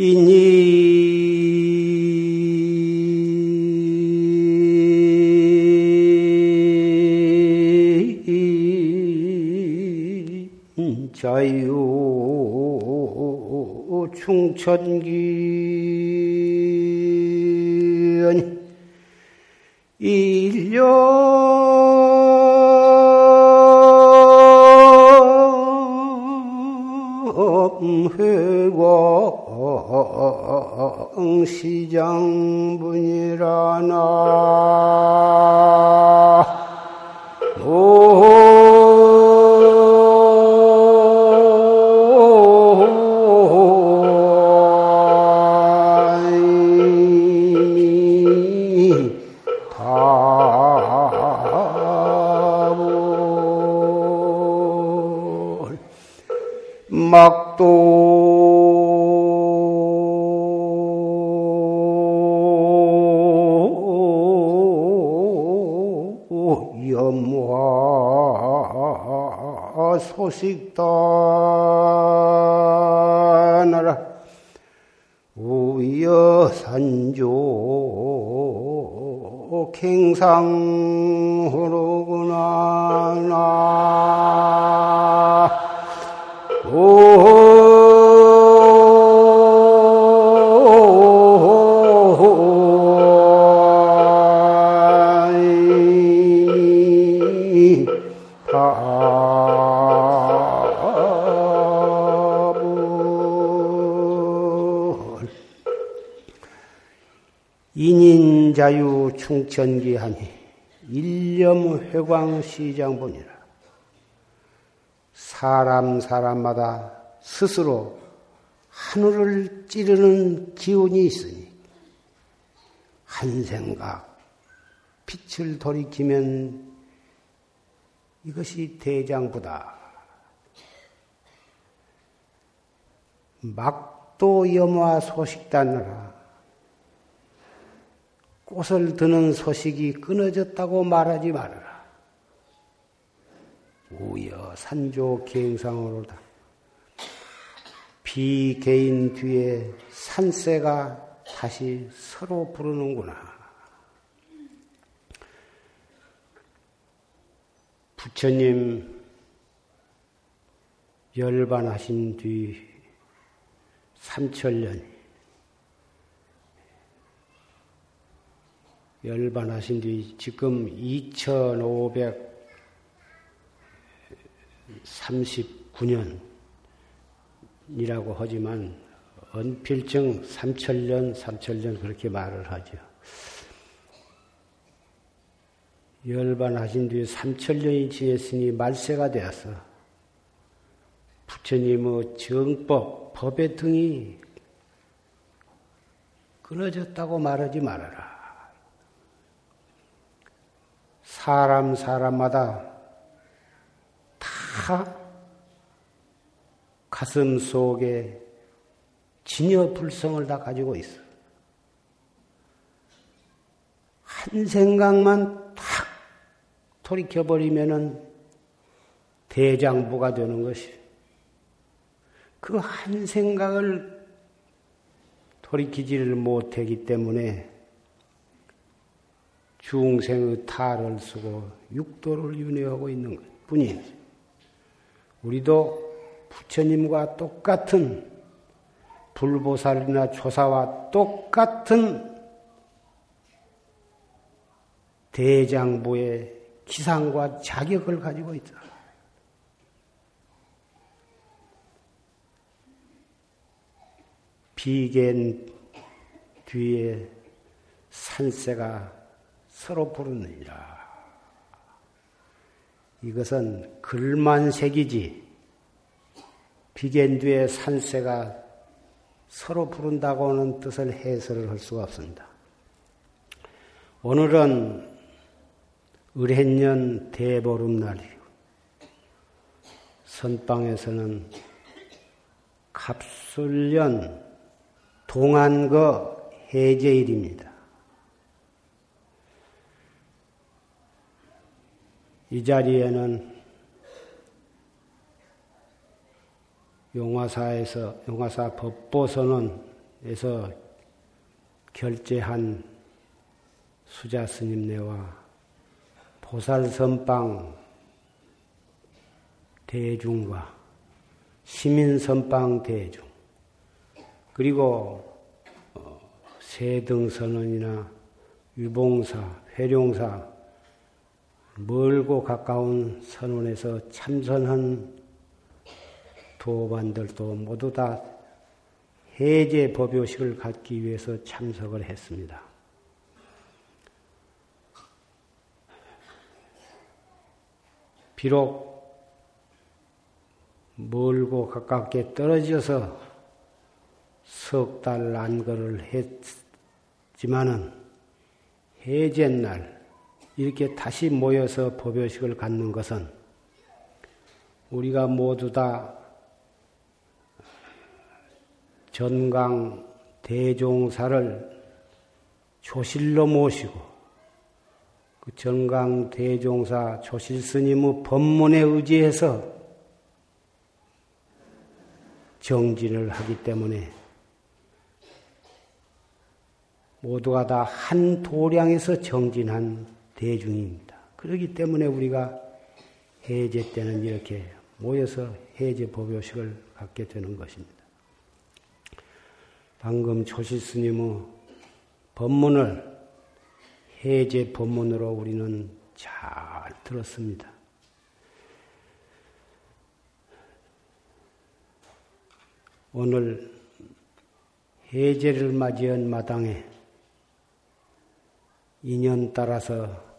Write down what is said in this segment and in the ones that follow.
이니. 자유 충천기 인인자유 충천기하니 일념회광시장본이라 사람 사람마다 스스로 하늘을 찌르는 기운이 있으니 한 생각 빛을 돌이키면 이것이 대장부다. 막도 염화 소식단으라 꽃을 드는 소식이 끊어졌다고 말하지 말아라. 우여 산조 갱상으로다. 비개인 뒤에 산새가 다시 서로 부르는구나. 부처님 열반하신 뒤 삼천년 열반하신 뒤 지금 2539년이라고 하지만 언필증 3천년, 3천년 그렇게 말을 하죠. 열반하신 뒤에 3천년이 지났으니 말세가 되었어. 부처님의 정법, 법의 등이 끊어졌다고 말하지 말아라. 사람 사람마다 다 가슴 속에 진여 불성을 다 가지고 있어. 한 생각만 탁 돌이켜버리면은 대장부가 되는 것이. 그 한 생각을 돌이키지를 못하기 때문에 중생의 탈을 쓰고 육도를 윤회하고 있는 것 뿐인 우리도 부처님과 똑같은 불보살이나 조사와 똑같은 대장부의 기상과 자격을 가지고 있다. 비견 뒤에 산새가 서로 부르느니라. 이것은 글만 색이지 뒤에 산새가 서로 부른다고 하는 뜻을 해설을 할 수가 없습니다. 오늘은 을해년 대보름날이고 선방에서는 갑술년 동안거 해제일입니다. 이 자리에는 용화사에서 용화사 법보서는 에서 결제한 수자 스님네와 보살선방 대중과 시민선방 대중 그리고 어, 세등선언이나 유봉사, 회룡사 멀고 가까운 선원에서 참선한 도반들도 모두 다 해제 법요식을 갖기 위해서 참석을 했습니다. 비록 멀고 가깝게 떨어져서 석 달 안거를 했지만은 해제 날 이렇게 다시 모여서 법요식을 갖는 것은 우리가 모두 다 전강 대종사를 조실로 모시고 그 전강 대종사 조실 스님의 법문에 의지해서 정진을 하기 때문에 모두가 다 한 도량에서 정진한 대중입니다. 그렇기 때문에 우리가 해제 때는 이렇게 모여서 해제 법요식을 갖게 되는 것입니다. 방금 조실 스님의 법문을 해제 법문으로 우리는 잘 들었습니다. 오늘 해제를 맞이한 마당에 인연 따라서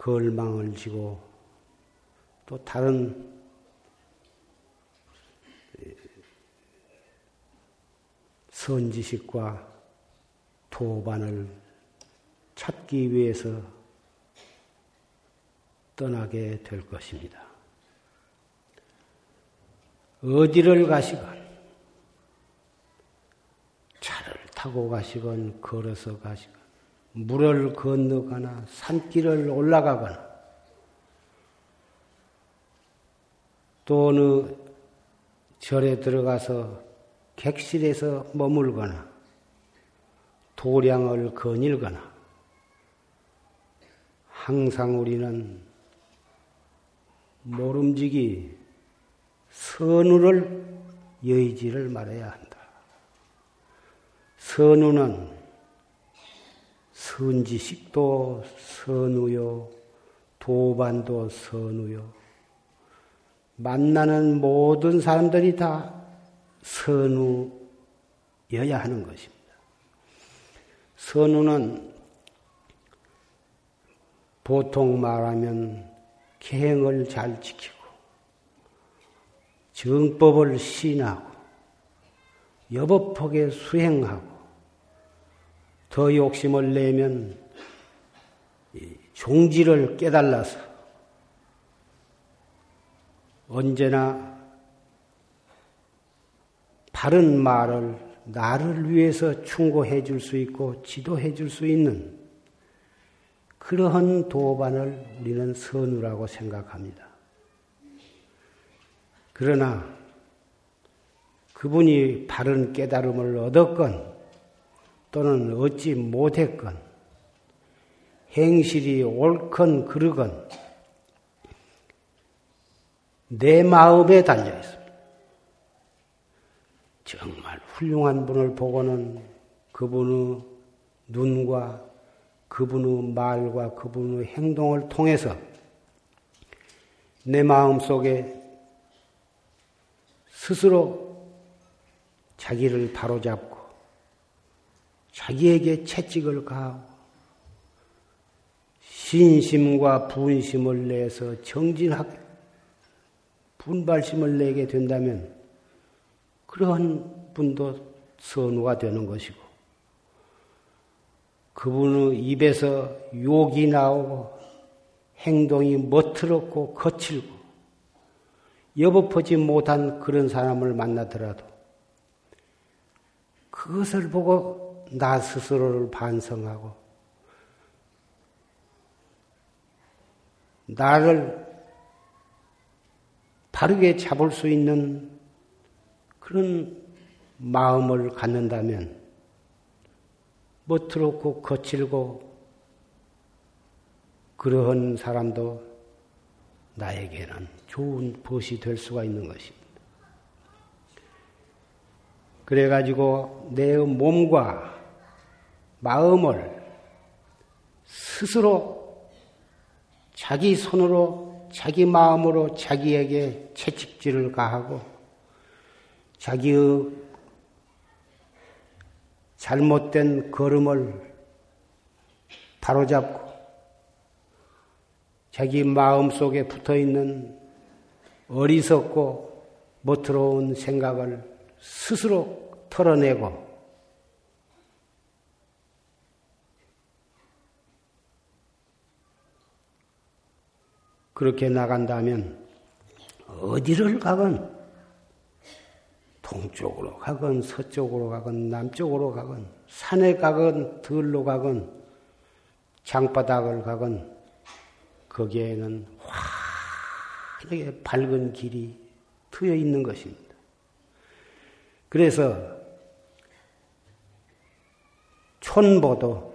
걸망을 지고 또 다른 선지식과 도반을 찾기 위해서 떠나게 될 것입니다. 어디를 가시건, 차를 타고 가시건, 걸어서 가시건, 물을 건너가나, 산길을 올라가거나, 또 어느 절에 들어가서 객실에서 머물거나 도량을 거닐거나 항상 우리는 모름지기 선우를 여의지를 말해야 한다. 선우는 선지식도 선우요, 도반도 선우요. 만나는 모든 사람들이 다 선우여야 하는 것입니다. 선우는 보통 말하면 계행을 잘 지키고 정법을 신하고 여법하게 수행하고 더 욕심을 내면 종지를 깨달아서 언제나 바른 말을 나를 위해서 충고해 줄 수 있고 지도해 줄 수 있는 그러한 도반을 우리는 선우라고 생각합니다. 그러나 그분이 바른 깨달음을 얻었건 또는 얻지 못했건 행실이 옳건 그르건 내 마음에 달려 있습니다. 정말 훌륭한 분을 보고는 그분의 눈과 그분의 말과 그분의 행동을 통해서 내 마음 속에 스스로 자기를 바로잡고 자기에게 채찍을 가하고 신심과 분심을 내서 정진하게 분발심을 내게 된다면 그러한 분도 선우가 되는 것이고 그분의 입에서 욕이 나오고 행동이 멋트럽고 거칠고 여법하지 못한 그런 사람을 만나더라도 그것을 보고 나 스스로를 반성하고 나를 바르게 잡을 수 있는 그런 마음을 갖는다면 멋트럽고 거칠고 그러한 사람도 나에게는 좋은 벗이 될 수가 있는 것입니다. 그래가지고 내 몸과 마음을 스스로 자기 손으로 자기 마음으로 자기에게 채찍질을 가하고 자기의 잘못된 걸음을 바로잡고 자기 마음 속에 붙어 있는 어리석고 멋들어온 생각을 스스로 털어내고 그렇게 나간다면 어디를 가건 동쪽으로 가건 서쪽으로 가건 남쪽으로 가건 산에 가건 들로 가건 장바닥을 가건 거기에는 환하게 밝은 길이 트여 있는 것입니다. 그래서 촌보도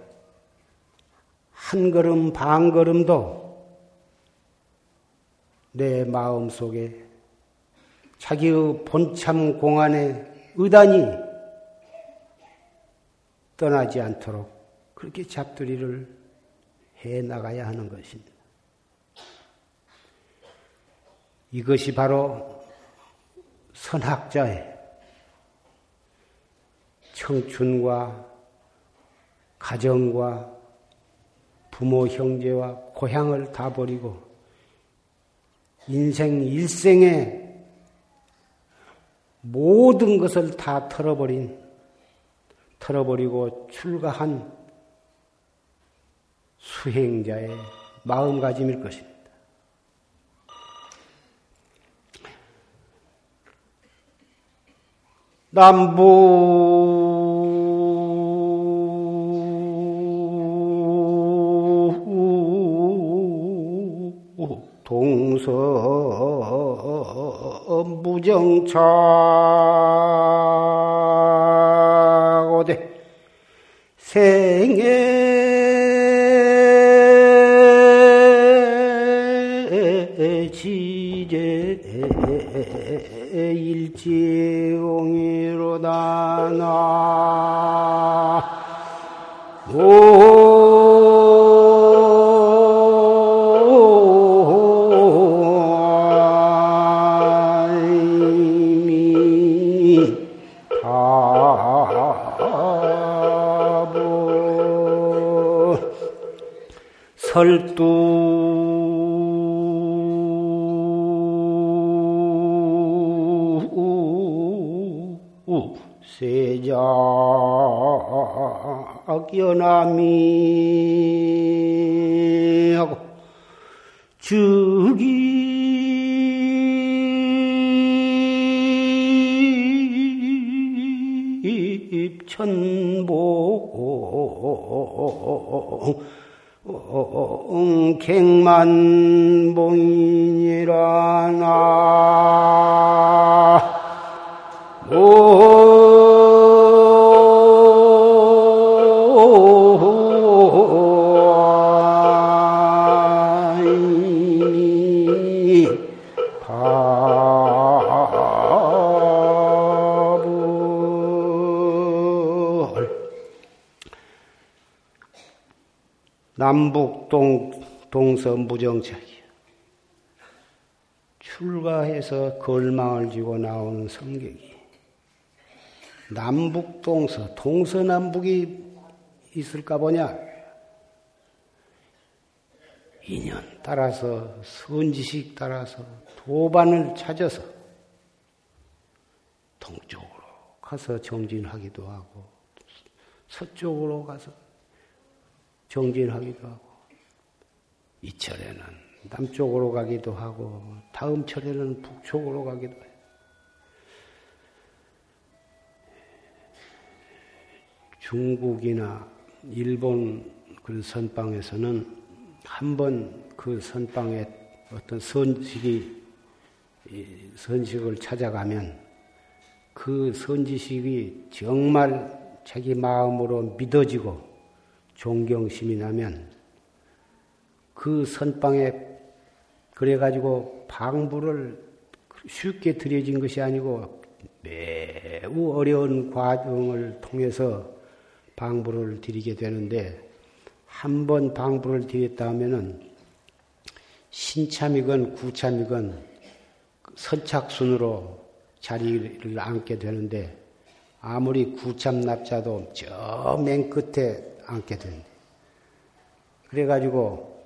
한 걸음 반 걸음도 내 마음 속에 자기의 본참 공안의 의단이 떠나지 않도록 그렇게 잡두리를 해 나가야 하는 것입니다. 이것이 바로 선학자의 청춘과 가정과 부모 형제와 고향을 다 버리고 인생 일생에 모든 것을 다 털어버린 털어버리고 출가한 수행자의 마음가짐일 것입니다. 남부 무정차 천봉 갱만봉이니라 남북동 동서 무정착이야. 출가해서 걸망을 쥐고 나오는 성격이 남북동서 동서남북이 있을까 보냐? 인연 따라서 선지식 따라서 도반을 찾아서 동쪽으로 가서 정진하기도 하고 서쪽으로 가서 정진하기도 하고 이 철에는 남쪽으로 가기도 하고 다음 철에는 북쪽으로 가기도 해요. 중국이나 일본 그 선방에서는 한 번 그 선방에 어떤 선식이 선식을 찾아가면 그 선지식이 정말 자기 마음으로 믿어지고 존경심이 나면 그 선방에 그래가지고 방부를 쉽게 들여진 것이 아니고 매우 어려운 과정을 통해서 방부를 드리게 되는데 한 번 방부를 드렸다 하면은 신참이건 구참이건 선착순으로 자리를 앉게 되는데 아무리 구참 납자도 저 맨 끝에 앉게 되는데 그래가지고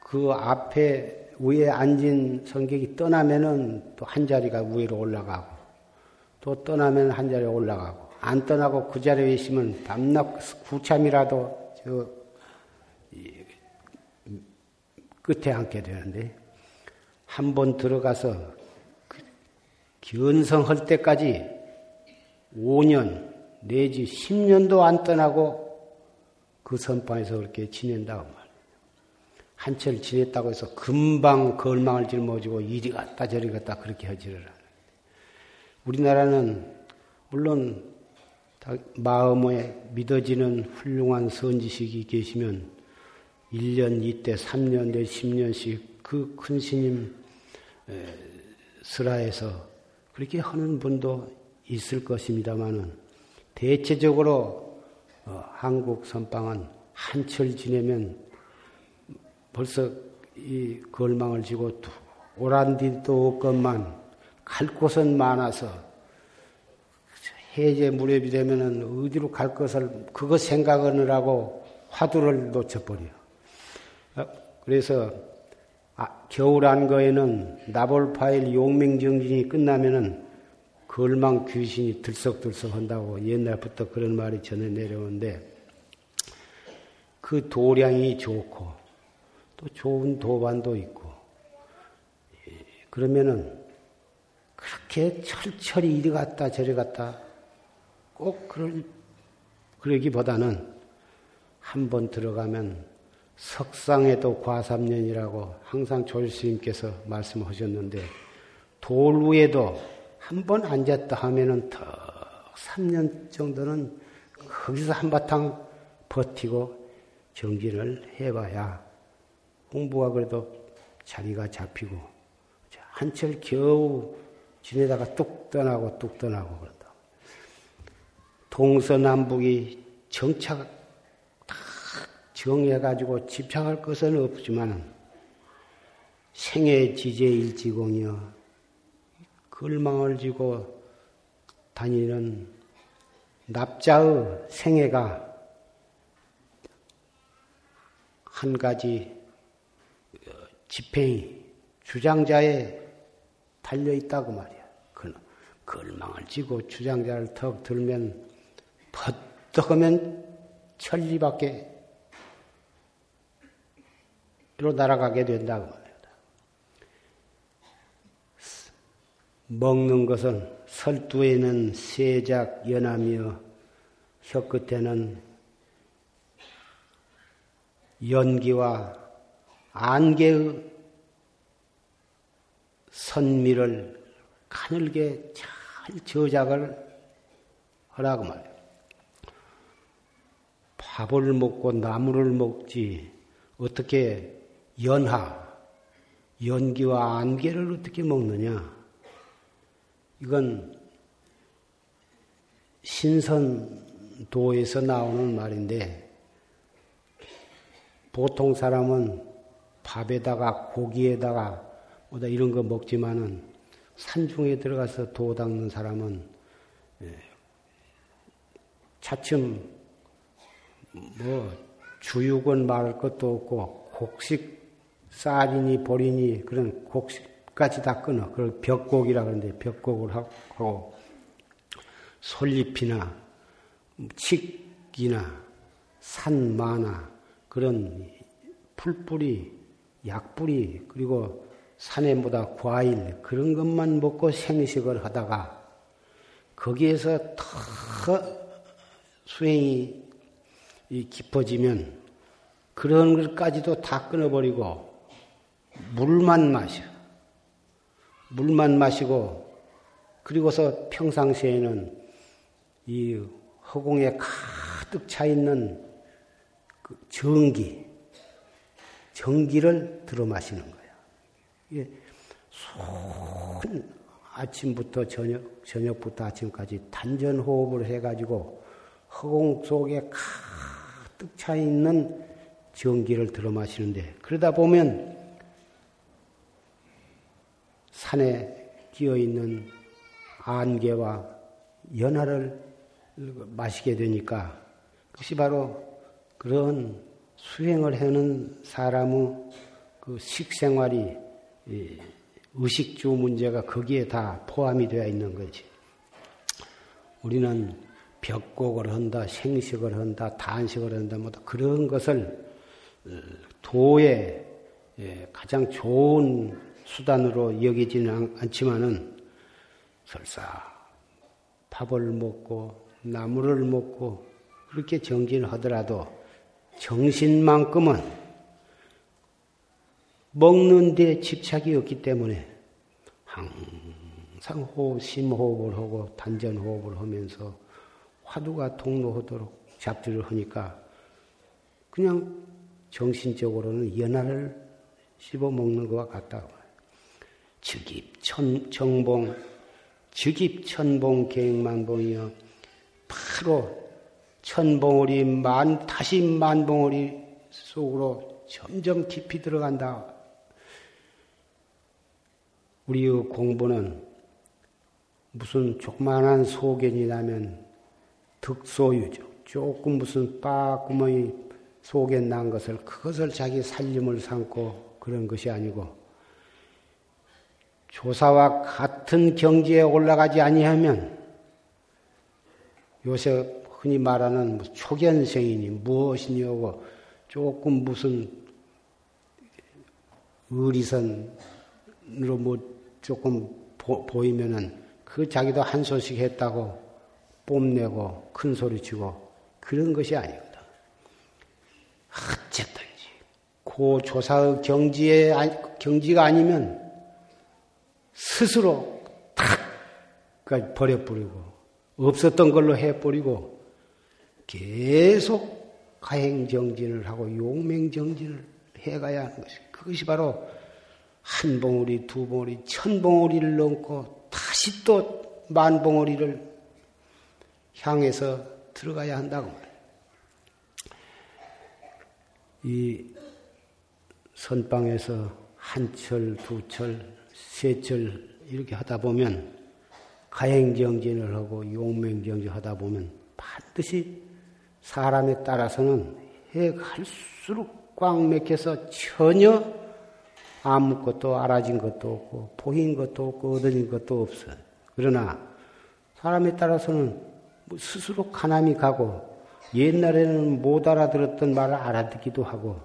그 앞에 위에 앉은 성격이 떠나면은 또 한 자리가 위로 올라가고 또 떠나면 한 자리에 올라가고 안 떠나고 그 자리에 있으면 밤낮 구참이라도 저 끝에 앉게 되는데 한 번 들어가서 그 견성할 때까지 5년 내지 10년도 안 떠나고 그 선방에서 그렇게 지낸다고 말. 한철 지냈다고 해서 금방 걸망을 짊어지고 이리 갔다 저리 갔다 그렇게 하지를 않아요. 우리나라는 물론 마음에 믿어지는 훌륭한 선지식이 계시면 1년 이때 3년 내 10년씩 그 큰 스님 슬하에서 그렇게 하는 분도 있을 것입니다만은 대체적으로 어, 한국 선방은 한철 지내면 벌써 이 걸망을 지고 오란 뒤도 없건만 갈 곳은 많아서 해제 무렵이 되면은 어디로 갈 것을 그거 생각하느라고 화두를 놓쳐버려. 어, 그래서 아, 겨울 안거에는 나볼파일 용맹정진이 끝나면은 걸망 귀신이 들썩들썩 한다고 옛날부터 그런 말이 전해 내려오는데 그 도량이 좋고 또 좋은 도반도 있고. 그러면은 그렇게 철철이 이리 갔다 저리 갔다 꼭 그럴 그러기보다는 한 번 들어가면 석상에도 과삼년이라고 항상 조실스님께서 말씀하셨는데 돌 위에도 한 번 앉았다 하면은 더 3년 정도는 거기서 한바탕 버티고 정진을 해봐야 공부가 그래도 자리가 잡히고 한철 겨우 지내다가 뚝 떠나고 뚝 떠나고 그런다. 동서남북이 정착 다 정해가지고 집착할 것은 없지만 생애 지제 일지공이여 걸망을 지고 다니는 납자의 생애가 한 가지 집행이 주장자에 달려 있다고 말이야. 그 걸망을 지고 주장자를 턱 들면 버떡하면 천리밖에 로 날아가게 된다고 말이야. 먹는 것은 설두에는 세작 연하며 혀끝에는 연기와 안개의 선미를 가늘게 잘 저작을 하라고 말이에요. 밥을 먹고 나무를 먹지 어떻게 연하, 연기와 안개를 어떻게 먹느냐? 이건 신선도에서 나오는 말인데 보통 사람은 밥에다가 고기에다가 뭐다 이런 거 먹지만은 산중에 들어가서 도 닦는 사람은 예, 차츰 뭐 주육은 말할 것도 없고 곡식 쌀이니 보리니 그런 곡식 까지 다 끊어. 그걸 벽곡이라 그러는데 벽곡을 하고 솔잎이나 칡이나 산마나 그런 풀뿌리, 약뿌리, 그리고 산에보다 과일, 그런 것만 먹고 생식을 하다가 거기에서 더 수행이 깊어지면 그런 것까지도 다 끊어버리고 물만 마셔. 물만 마시고 그리고서 평상시에는 이 허공에 가득 차 있는 그 전기, 전기를 들어 마시는 거예요. 이게 아침부터 저녁, 저녁부터 아침까지 단전 호흡을 해가지고 허공 속에 가득 차 있는 전기를 들어 마시는데 그러다 보면 산에 끼어 있는 안개와 연화를 마시게 되니까 그것이 바로 그런 수행을 하는 사람의 그 식생활이 의식주 문제가 거기에 다 포함이 되어 있는 거지. 우리는 벽곡을 한다, 생식을 한다, 단식을 한다, 뭐 그런 것을 어, 도의 예, 가장 좋은 수단으로 여기지는 않지만은 설사 밥을 먹고 나무를 먹고 그렇게 정진을 하더라도 정신만큼은 먹는 데 집착이 없기 때문에 항상 호흡, 심호흡을 하고 단전호흡을 하면서 화두가 통로하도록 잡지를 하니까 그냥 정신적으로는 연화를 씹어 먹는 것과 같다. 즉입 천, 정봉, 즉입 천봉 계획만봉이여 바로 천봉우리 만, 다시 만봉우리 속으로 점점 깊이 들어간다. 우리의 공부는 무슨 조그만한 소견이 나면 득소유죠. 조금 무슨 빠구멍이 속에 난 것을 그것을 자기 살림을 삼고 그런 것이 아니고 조사와 같은 경지에 올라가지 아니하면 요새 흔히 말하는 초견생이니 무엇이냐고 조금 무슨 의리선으로 뭐 조금 보, 이면은 그 자기도 한 소식 했다고 뽐내고 큰 소리 치고 그런 것이 아니거든. 어쨌든지 고 조사의 경지에 경지가 아니면 스스로 탁 버려버리고 없었던 걸로 해버리고 계속 가행정진을 하고 용맹정진을 해가야 하는 것이 그것이 바로 한 봉우리, 두 봉우리, 천 봉우리를 넘고 다시 또 만 봉우리를 향해서 들어가야 한다고 말이에요. 이 선방에서 한 철, 두 철, 세철 이렇게 하다 보면 가행정진을 하고 용맹정진 하다 보면 반드시 사람에 따라서는 해 갈수록 꽉 맥혀서 전혀 아무것도 알아진 것도 없고 보인 것도 없고 얻어진 것도 없어. 그러나 사람에 따라서는 뭐 스스로 가남이 가고 옛날에는 못 알아들었던 말을 알아듣기도 하고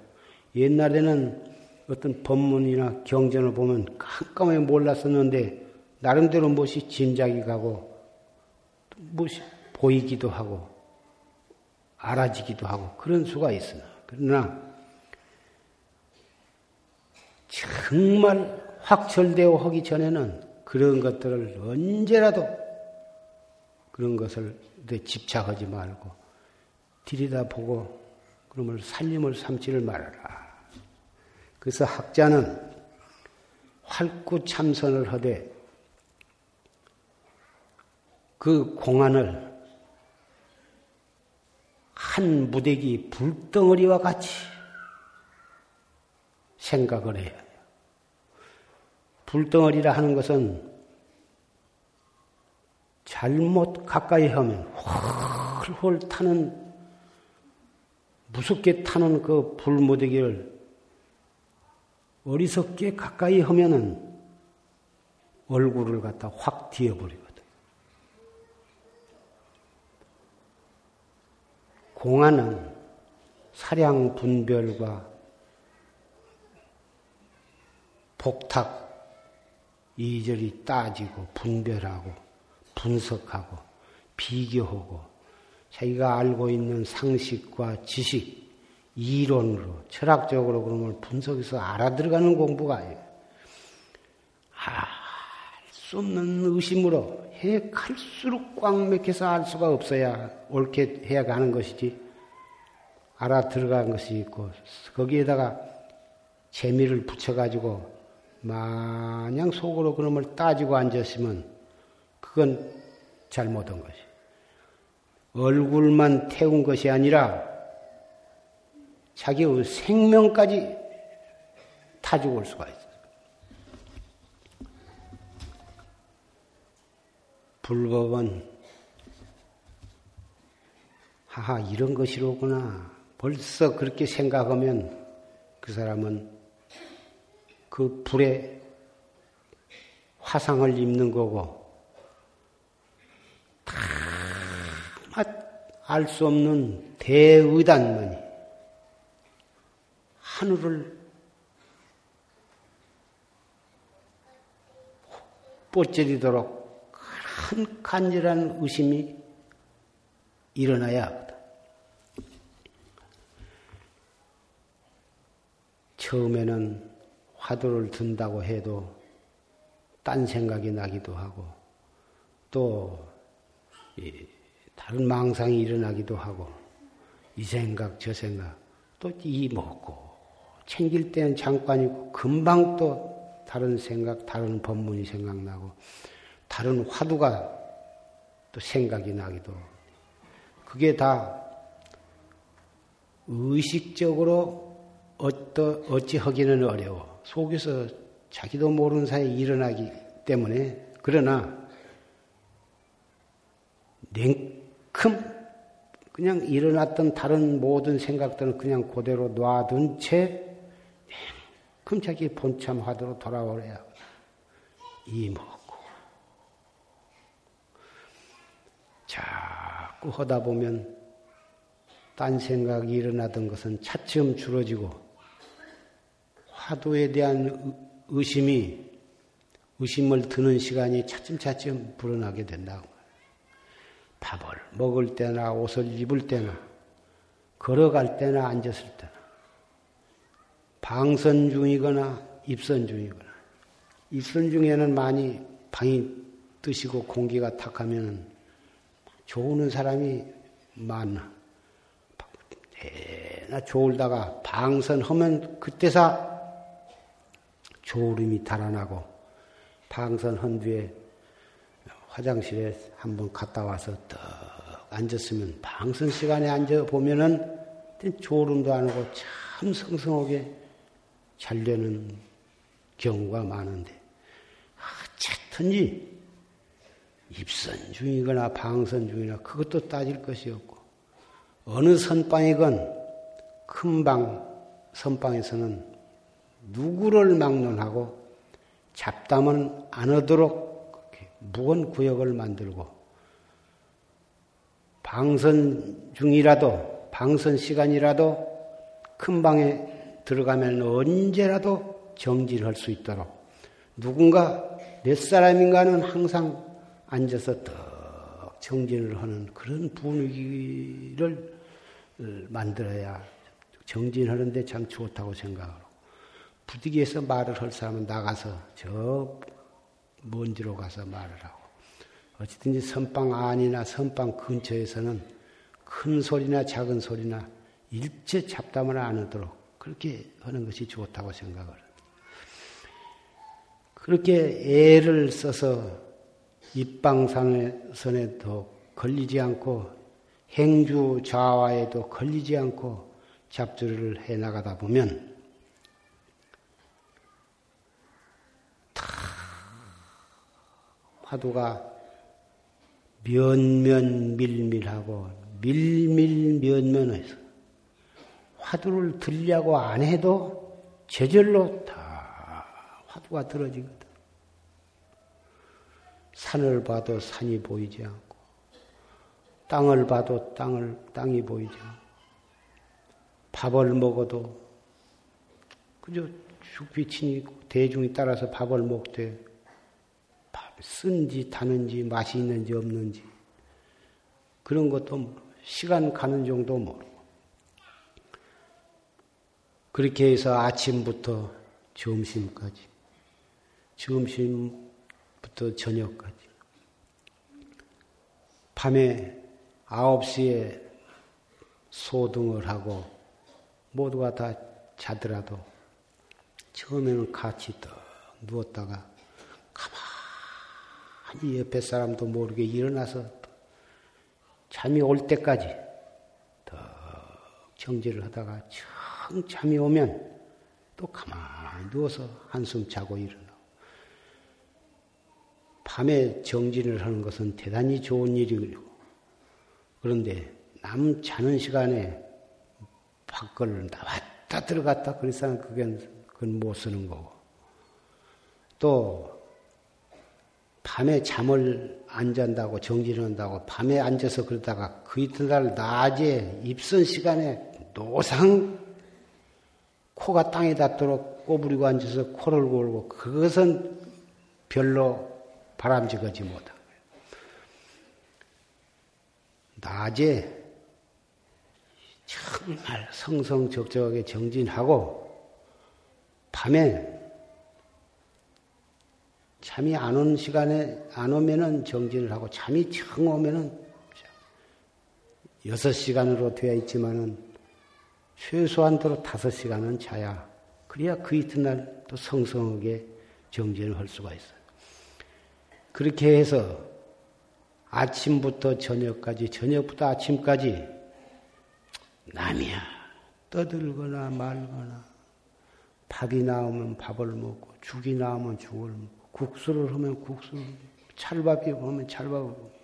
옛날에는 어떤 법문이나 경전을 보면 깜깜하게 몰랐었는데 나름대로 무엇이 짐작이 가고 무엇이 보이기도 하고 알아지기도 하고 그런 수가 있으나 그러나 정말 확철되어 하기 전에는 그런 것들을 언제라도 그런 것을 집착하지 말고 들여다보고 그러면 살림을 삼지를 말아라. 그래서 학자는 활구 참선을 하되 그 공안을 한 무대기 불덩어리와 같이 생각을 해야 돼요. 불덩어리라 하는 것은 잘못 가까이 하면 훨훨 타는 무섭게 타는 그 불무대기를 어리석게 가까이 하면은 얼굴을 갖다 확 뒤어버리거든. 공안은 사량 분별과 복탁 이절이 따지고 분별하고 분석하고 비교하고 자기가 알고 있는 상식과 지식, 이론으로 철학적으로 그런 걸 분석해서 알아들어가는 공부가 아니에요. 알수 없는 의심으로 해 갈수록 꽉 맥혀서 알 수가 없어야 옳게 해야 가는 것이지. 알아 들어간 것이 있고 거기에다가 재미를 붙여가지고 마냥 속으로 그놈을 따지고 앉았으면 그건 잘못한 것이. 얼굴만 태운 것이 아니라 자기의 생명까지 타 죽을 수가 있어. 불법은 하하 이런 것이로구나. 벌써 그렇게 생각하면 그 사람은 그 불에 화상을 입는 거고 알수 없는 대의단만이 하늘을 뽀찌리도록 큰 간절한 의심이 일어나야 하거든. 처음에는 화두를 든다고 해도 딴 생각이 나기도 하고 또 다른 망상이 일어나기도 하고 이 생각 저 생각 또 이 먹고 챙길 때는 잠깐이고 금방 또 다른 생각 다른 법문이 생각나고 다른 화두가 또 생각이 나기도 그게 다 의식적으로 어떠, 어찌 하기는 어려워. 속에서 자기도 모르는 사이에 일어나기 때문에 그러나 냉큼 그냥 일어났던 다른 모든 생각들은 그냥 그대로 놔둔 채 냉큼 자기 본참 화두로 돌아오래야 이 먹고 자꾸 하다 보면 딴 생각이 일어나던 것은 차츰 줄어지고 화두에 대한 의심이 의심을 드는 시간이 차츰차츰 불어나게 된다고. 밥을 먹을 때나 옷을 입을 때나 걸어갈 때나 앉았을 때나 방선 중이거나 입선 중이거나. 입선 중에는 많이 방이 뜨시고 공기가 탁하면 좋은 사람이 많나 대나 좋을다가 방선하면 그때사 졸음이 달아나고 방선한 뒤에 화장실에 한번 갔다 와서 떡 앉았으면 방선 시간에 앉아 보면은 졸음도 안 오고 참 성성하게 잘 되는 경우가 많은데 어쨌든지 입선 중이거나 방선 중이나 그것도 따질 것이 없고 어느 선방이건 큰방 선방에서는 누구를 막론하고 잡담은 안 하도록 무언 구역을 만들고 방선 중이라도 방선 시간이라도 큰 방에 들어가면 언제라도 정진할 수 있도록. 누군가 몇 사람인가는 항상 앉아서 더 정진을 하는 그런 분위기를 만들어야 정진하는데 참 좋다고 생각하고 부득이해서 말을 할 사람은 나가서 저 먼지로 가서 말을 하고 어쨌든지 선방 안이나 선방 근처에서는 큰 소리나 작은 소리나 일체 잡담을 안 하도록 그렇게 하는 것이 좋다고 생각을 그렇게 애를 써서 입방선에도 걸리지 않고 행주 좌와에도 걸리지 않고 잡주를 해 나가다 보면 화두가 면면밀밀하고 밀밀면면해서 화두를 들려고 안 해도 제절로 다 화두가 들어지거든. 산을 봐도 산이 보이지 않고 땅을 봐도 땅을 땅이 보이지 않고 밥을 먹어도 그저 죽빛이 대중이 따라서 밥을 먹되 쓴지 타는지 맛이 있는지 없는지 그런 것도 시간 가는 정도 모르고 그렇게 해서 아침부터 점심까지 점심부터 저녁까지. 밤에 9시에 소등을 하고 모두가 다 자더라도 처음에는 같이 떠 누웠다가 가만히 옆에 사람도 모르게 일어나서 잠이 올 때까지 더 정지를 하다가 청 잠이 오면 또 가만히 누워서 한숨 자고 일어나. 밤에 정진을 하는 것은 대단히 좋은 일이고 그런데 남 자는 시간에 밖을 나왔다 들어갔다 그래서 그건 그건 못 쓰는 거고 또 밤에 잠을 안 잔다고 정진을 한다고 밤에 앉아서 그러다가 그 이튿날 낮에 입선 시간에 노상 코가 땅에 닿도록 꼬부리고 앉아서 코를 골고 그것은 별로 바람직하지 거예요. 낮에 정말 성성적적하게 정진하고 밤에 잠이 안 오는 시간에 안 오면은 정진을 하고 잠이 정 오면은 여섯 시간으로 되어 있지만은 최소한도로 다섯 시간은 자야. 그래야 그 이튿날 또 성성하게 정진을 할 수가 있어요. 그렇게 해서 아침부터 저녁까지 저녁부터 아침까지 남이야. 떠들거나 말거나 밥이 나오면 밥을 먹고 죽이 나오면 죽을 먹고 국수를 하면 국수 찰밥이 오면 찰밥을 먹고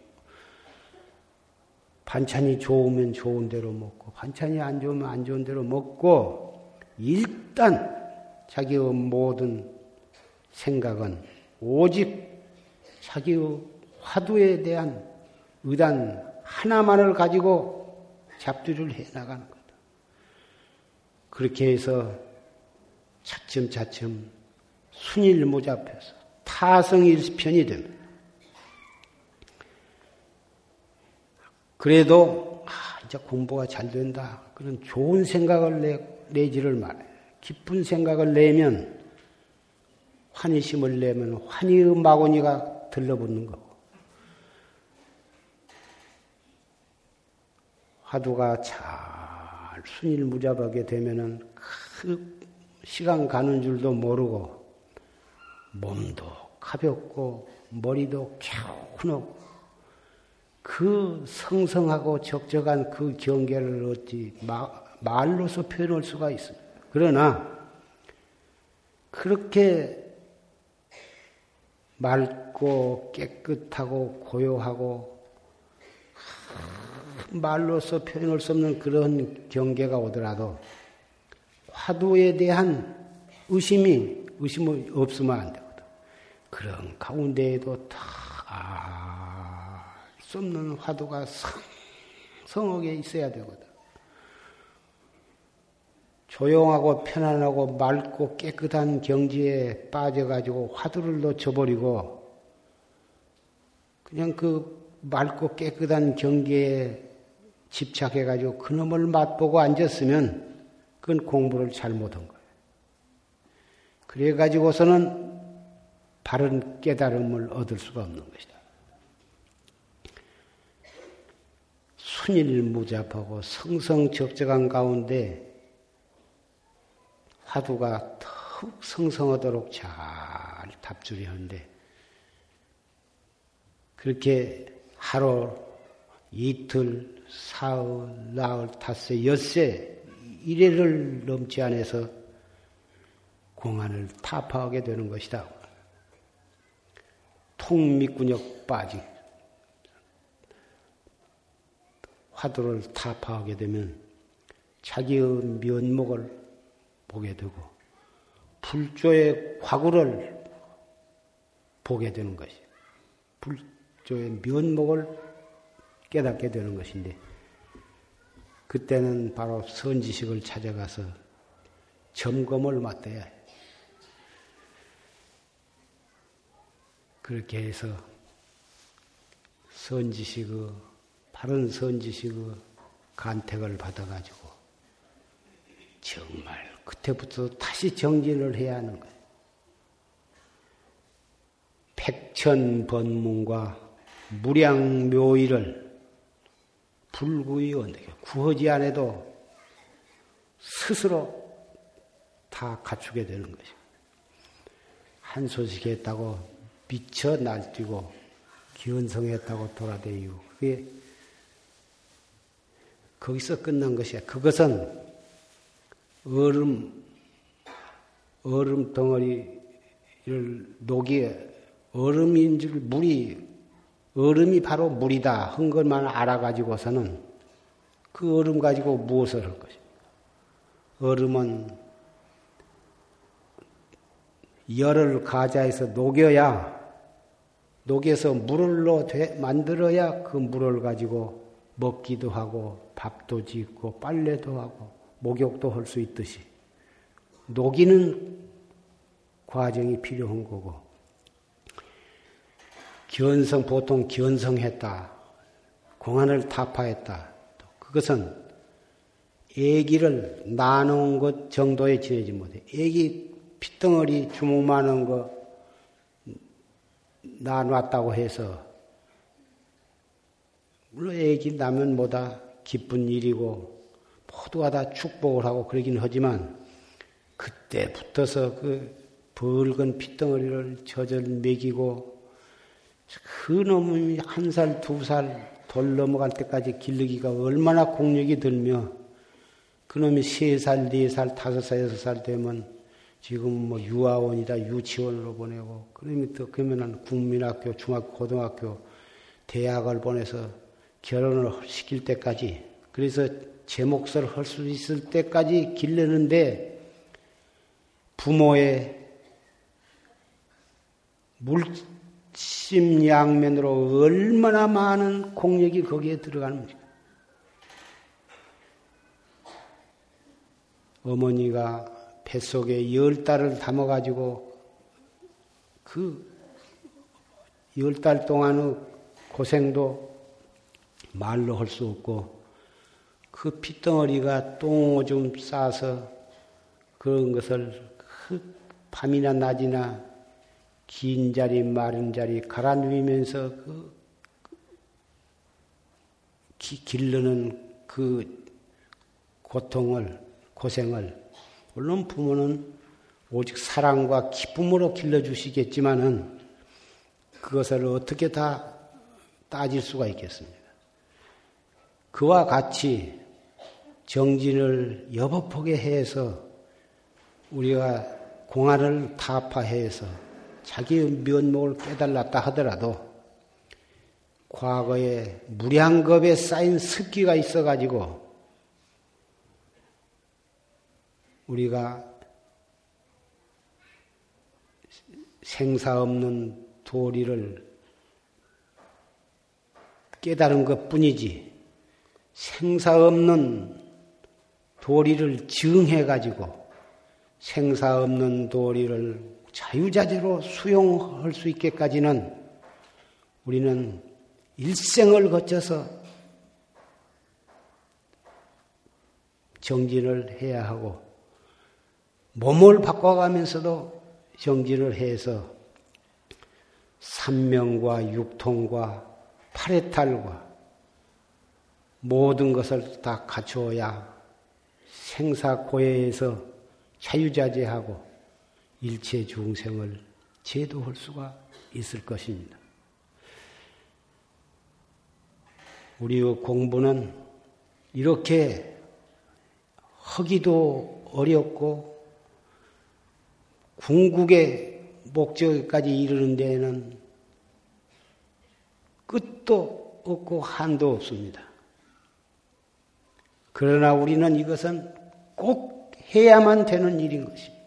반찬이 좋으면 좋은 대로 먹고 반찬이 안 좋으면 안 좋은 대로 먹고 일단 자기의 모든 생각은 오직 자기의 화두에 대한 의단 하나만을 가지고 잡두를 해 나가는 거다. 그렇게 해서 차츰차츰 순일무잡해서 타성일편이 됩니다. 그래도 아, 이제 공부가 잘 된다. 그런 좋은 생각을 내, 내지를 말아요. 기쁜 생각을 내면 환희심을 내면 환희의 마구니가 들러붙는 거고 화두가 잘 순일무잡하게 되면은 그 시간 가는 줄도 모르고 몸도 가볍고 머리도 개운하고 그 성성하고 적적한 그 경계를 어찌 말로서 표현할 수가 있습니다. 그러나 그렇게 맑고 깨끗하고 고요하고 말로서 표현할 수 없는 그런 경계가 오더라도 화두에 대한 의심이 의심이 없으면 안 되거든. 그런 가운데에도 다 없는 화두가 성, 성하게 있어야 되거든. 조용하고 편안하고 맑고 깨끗한 경지에 빠져가지고 화두를 놓쳐버리고 그냥 그 맑고 깨끗한 경계에 집착해가지고 그놈을 맛보고 앉았으면 그건 공부를 잘못한 거예요. 그래가지고서는 바른 깨달음을 얻을 수가 없는 것이다. 순일무잡하고 성성적적한 가운데 화두가 더욱 성성하도록 잘 답줄이 하는데 그렇게 하루 이틀 사흘, 나흘, 닷새, 엿새 이래를 넘지 않아서 공안을 타파하게 되는 것이다. 통미군역 빠지 화두를 타파하게 되면 자기의 면목을 보게 되고 불조의 과구를 보게 되는 것이 불조의 면목을 깨닫게 되는 것인데 그때는 바로 선지식을 찾아가서 점검을 맡아야 해. 그렇게 해서 선지식의 바른 선지식의 간택을 받아가지고 정말 그때부터 다시 정진을 해야 하는 거예요. 백천번문과 무량묘의를 불구의 언덕에 구하지 않아도 스스로 다 갖추게 되는 것입니다. 한 소식 했다고 미쳐 날뛰고 기원성했다고 돌아다니고 그게 거기서 끝난 것이야. 그것은 얼음 얼음 덩어리를 녹이에 얼음인 줄 물이 얼음이 바로 물이다 한 것만 알아가지고서는 그 얼음 가지고 무엇을 할 것입니까? 얼음은 열을 가자해서 녹여야 녹여서 물로 만들어야 그 물을 가지고 먹기도 하고 밥도 짓고 빨래도 하고 목욕도 할 수 있듯이 녹이는 과정이 필요한 거고 견성 보통 견성했다 공안을 타파했다. 그것은 애기를 나눈 것 정도에 지내지 못해. 애기 핏덩어리 주먹만한 거 나눴다고 해서 물론 애기 나면 뭐다 기쁜 일이고 모두가 다 축복을 하고 그러긴 하지만 그때 붙어서 그 붉은 핏덩어리를 젖을 먹이고 그 놈이 한 살, 두 살 돌 넘어갈 때까지 기르기가 얼마나 공력이 들며 그놈이 세 살, 네 살, 다섯 살, 여섯 살 되면 지금 뭐 유아원이다, 유치원으로 보내고 그놈이 또 그러면은 국민학교, 중학교, 고등학교, 대학을 보내서 결혼을 시킬 때까지 그래서 제 몫을 할 수 있을 때까지 길르는데 부모의 물심양면으로 얼마나 많은 공력이 거기에 들어가는지. 어머니가 뱃속에 열 달을 담아가지고 그 열 달 동안의 고생도 말로 할 수 없고 그 핏덩어리가 똥오줌 싸서 그런 것을 그 밤이나 낮이나 긴 자리, 마른 자리 누이면서 그 기, 길르는 그 고통을, 고생을, 물론 부모는 오직 사랑과 기쁨으로 길러주시겠지만은 그것을 어떻게 다 따질 수가 있겠습니까? 그와 같이 정진을 여법하게 해서 우리가 공안을 타파해서 자기의 면목을 깨달았다 하더라도 과거에 무량겁에 쌓인 습기가 있어가지고 우리가 생사 없는 도리를 깨달은 것 뿐이지 생사 없는 도리를 증해 가지고 생사 없는 도리를 자유자재로 수용할 수 있게까지는 우리는 일생을 거쳐서 정진을 해야 하고 몸을 바꿔가면서도 정진을 해서 삼명과 육통과 파레탈과 모든 것을 다 갖추어야 생사고해에서 자유자재하고 일체 중생을 제도할 수가 있을 것입니다. 우리의 공부는 이렇게 하기도 어렵고 궁극의 목적까지 이르는 데에는 끝도 없고 한도 없습니다. 그러나 우리는 이것은 꼭 해야만 되는 일인 것입니다.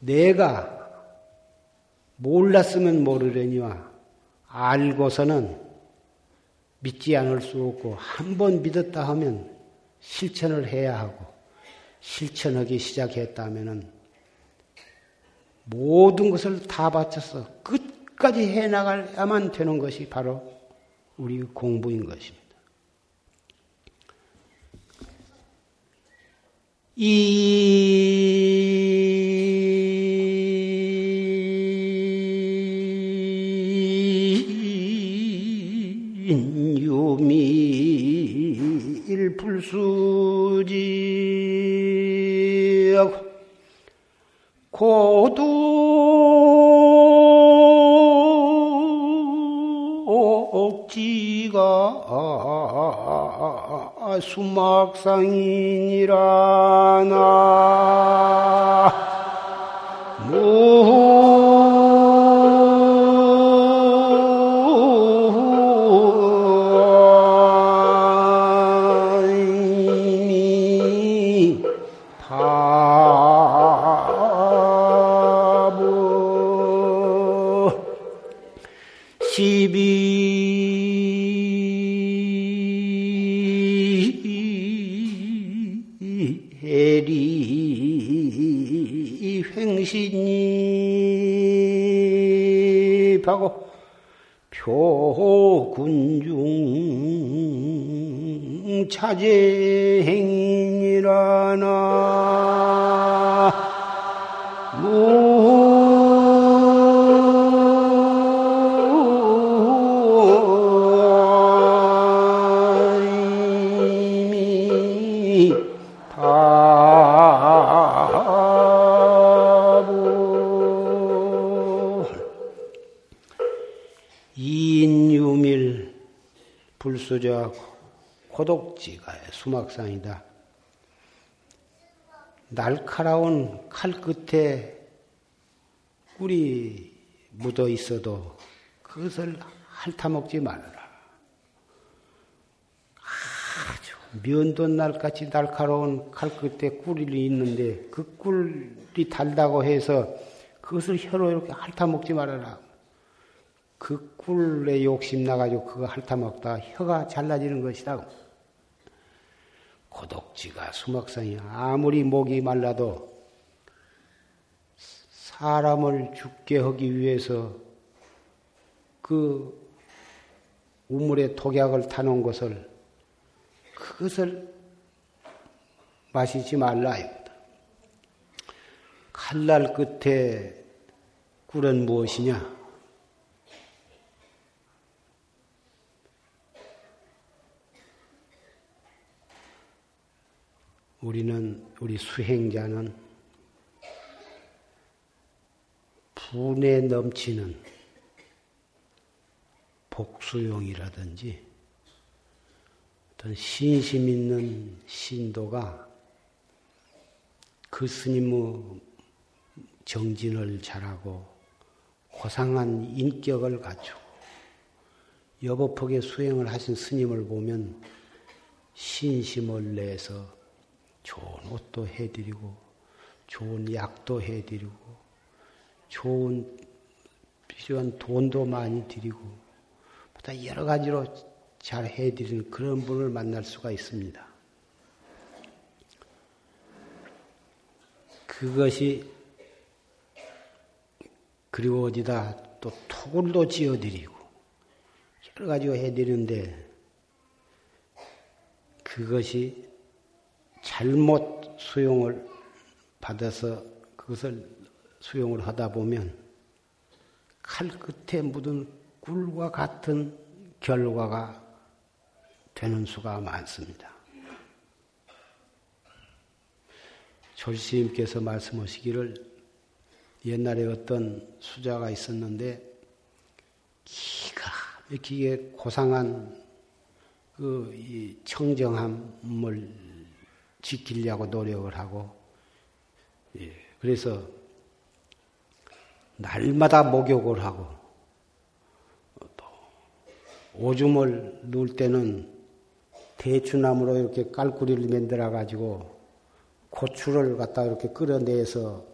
내가 몰랐으면 모르려니와 알고서는 믿지 않을 수 없고 한 번 믿었다 하면 실천을 해야 하고 실천하기 시작했다 하면은 모든 것을 다 바쳐서 끝까지 해 나가야만 되는 것이 바로 우리 공부인 것입니다. 이 불수지. 고두 옥지가 수막상이 지가 수막상이다. 날카로운 칼 끝에 꿀이 묻어 있어도 그것을 핥아먹지 말아라. 아주 면도날같이 날카로운 칼 끝에 꿀이 있는데 그 꿀이 달다고 해서 그것을 혀로 이렇게 핥아먹지 말아라. 그 꿀에 욕심 나가지고 그거 핥아먹다 혀가 잘라지는 것이다. 고독지가 수막상이 아무리 목이 말라도 사람을 죽게 하기 위해서 그 우물에 독약을 타놓은 것을 그것을 마시지 말라 이거다. 칼날 끝에 꿀은 무엇이냐? 우리는 우리 수행자는 분에 넘치는 복수용이라든지 어떤 신심 있는 신도가 그 스님의 정진을 잘하고 고상한 인격을 갖추고 여법하게 수행을 하신 스님을 보면 신심을 내서 좋은 옷도 해드리고, 좋은 약도 해드리고, 좋은 필요한 돈도 많이 드리고, 보다 여러 가지로 잘 해드리는 그런 분을 만날 수가 있습니다. 그것이 그리고 어디다 또 토굴도 지어드리고 여러 가지로 해드리는데 그것이 잘못 수용을 받아서 그것을 수용을 하다 보면 칼 끝에 묻은 꿀과 같은 결과가 되는 수가 많습니다. 졸시님께서 말씀하시기를 옛날에 어떤 수자가 있었는데 기가 막히게 고상한 그 청정함을 지키려고 노력을 하고, 예, 그래서 날마다 목욕을 하고, 또 오줌을 누울 때는 대추나무로 이렇게 깔꾸리를 만들어 가지고 고추를 갖다 이렇게 끌어내서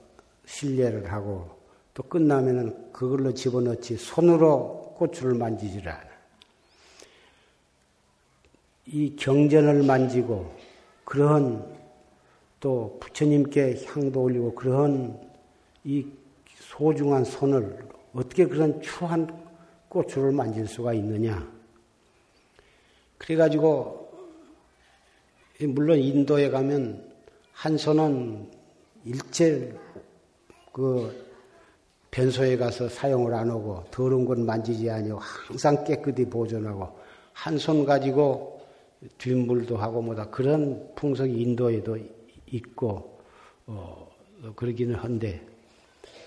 실례를 하고 또 끝나면은 그걸로 집어넣지 손으로 고추를 만지질 않아. 이 경전을 만지고 그러한 또 부처님께 향도 올리고 그러한 이 소중한 손을 어떻게 그런 추한 꽃을 만질 수가 있느냐. 그래가지고, 물론 인도에 가면 한 손은 일체 그 변소에 가서 사용을 안 하고 더러운 건 만지지 아니고 항상 깨끗이 보존하고 한 손 가지고 뒷물도 하고 뭐다 그런 풍속이 인도에도 있고 어, 그러기는 한데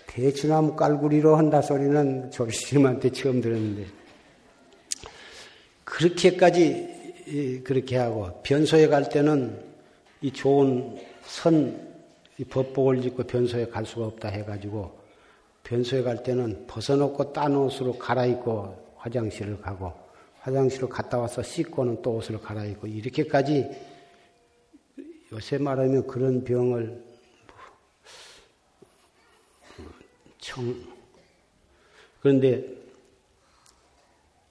대추나무 깔구리로 한다 소리는 조리스님한테 처음 들었는데 그렇게까지 그렇게 하고 변소에 갈 때는 이 좋은 선 법복을 입고 변소에 갈 수가 없다 해가지고 변소에 갈 때는 벗어놓고 딴 옷으로 갈아입고 화장실을 가고 화장실을 갔다 와서 씻고는 또 옷을 갈아입고 이렇게까지 요새 말하면 그런 병을 청 그런데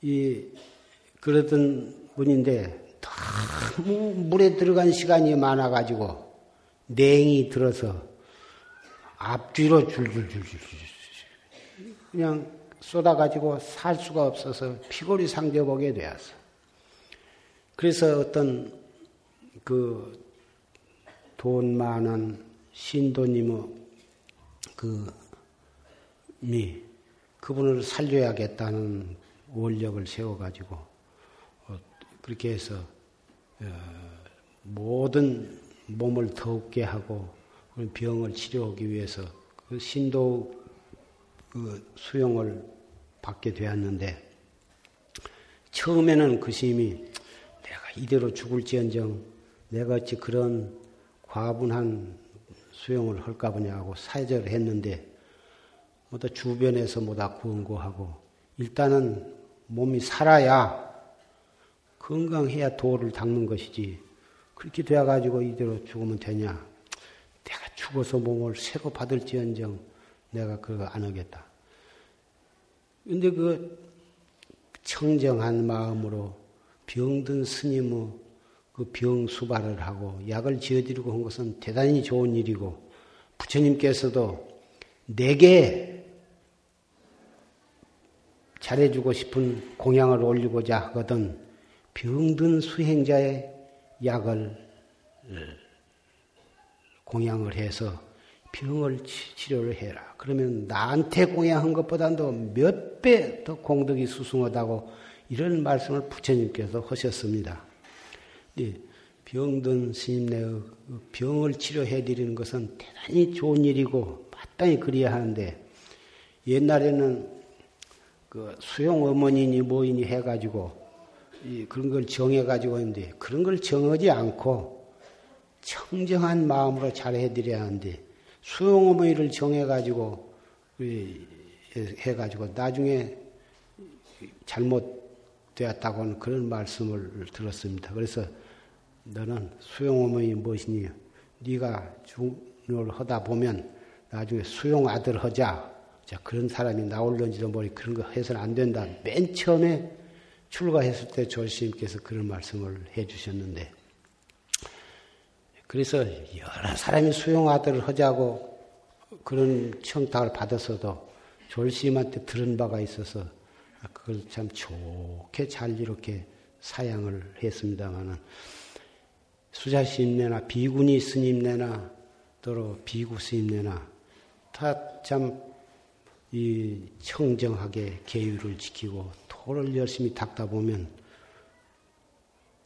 이 그러던 분인데 너무 물에 들어간 시간이 많아가지고 냉이 들어서 앞뒤로 줄줄줄줄 그냥 쏟아가지고 살 수가 없어서 피골이 상대보게 되었어. 그래서 어떤 그 돈 많은 신도님의 그, 미, 그분을 살려야겠다는 원력을 세워가지고, 어, 그렇게 해서, 어, 모든 몸을 더욱게 하고, 병을 치료하기 위해서 그 신도 그 수용을 받게 되었는데 처음에는 그 스님이 내가 이대로 죽을지언정 내가 어찌 그런 과분한 수용을 할까 보냐고 사절을 했는데 뭐다 주변에서 뭐다 구원고하고 일단은 몸이 살아야 건강해야 도를 닦는 것이지 그렇게 되어가지고 이대로 죽으면 되냐? 내가 죽어서 몸을 새로 받을지언정 내가 그거 안 하겠다. 근데 그 청정한 마음으로 병든 스님의 그병 수발을 하고 약을 지어드리고 한 것은 대단히 좋은 일이고 부처님께서도 내게 잘해주고 싶은 공양을 올리고자 하거든 병든 수행자의 약을 공양을 해서 병을 치료를 해라. 그러면 나한테 공양한 것보다도 몇 배 더 공덕이 수승하다고 이런 말씀을 부처님께서 하셨습니다. 병든 스님네의 병을 치료해 드리는 것은 대단히 좋은 일이고 마땅히 그리야 하는데 옛날에는 그 수용 어머니니 뭐이니 해가지고 그런 걸 정해가지고 있는데 그런 걸 정하지 않고 청정한 마음으로 잘 해 드려야 하는데 수용어머니를 정해가지고 해가지고 나중에 잘못되었다고는 그런 말씀을 들었습니다. 그래서 너는 수용어머니 무엇이니? 네가 중을 하다 보면 나중에 수용 아들 하자. 자, 그런 사람이 나올런지도 모르 그런 거 해서는 안 된다. 맨 처음에 출가했을 때 조시님께서 그런 말씀을 해 주셨는데 그래서 여러 사람이 수용아들을 하자고 그런 청탁을 받았어도 졸시님한테 들은 바가 있어서 그걸 참 좋게 잘 이렇게 사양을 했습니다마는 수자 스님네나 비구니 스님네나 또로 비구 스님네나 다 참 이 청정하게 계율을 지키고 토를 열심히 닦다 보면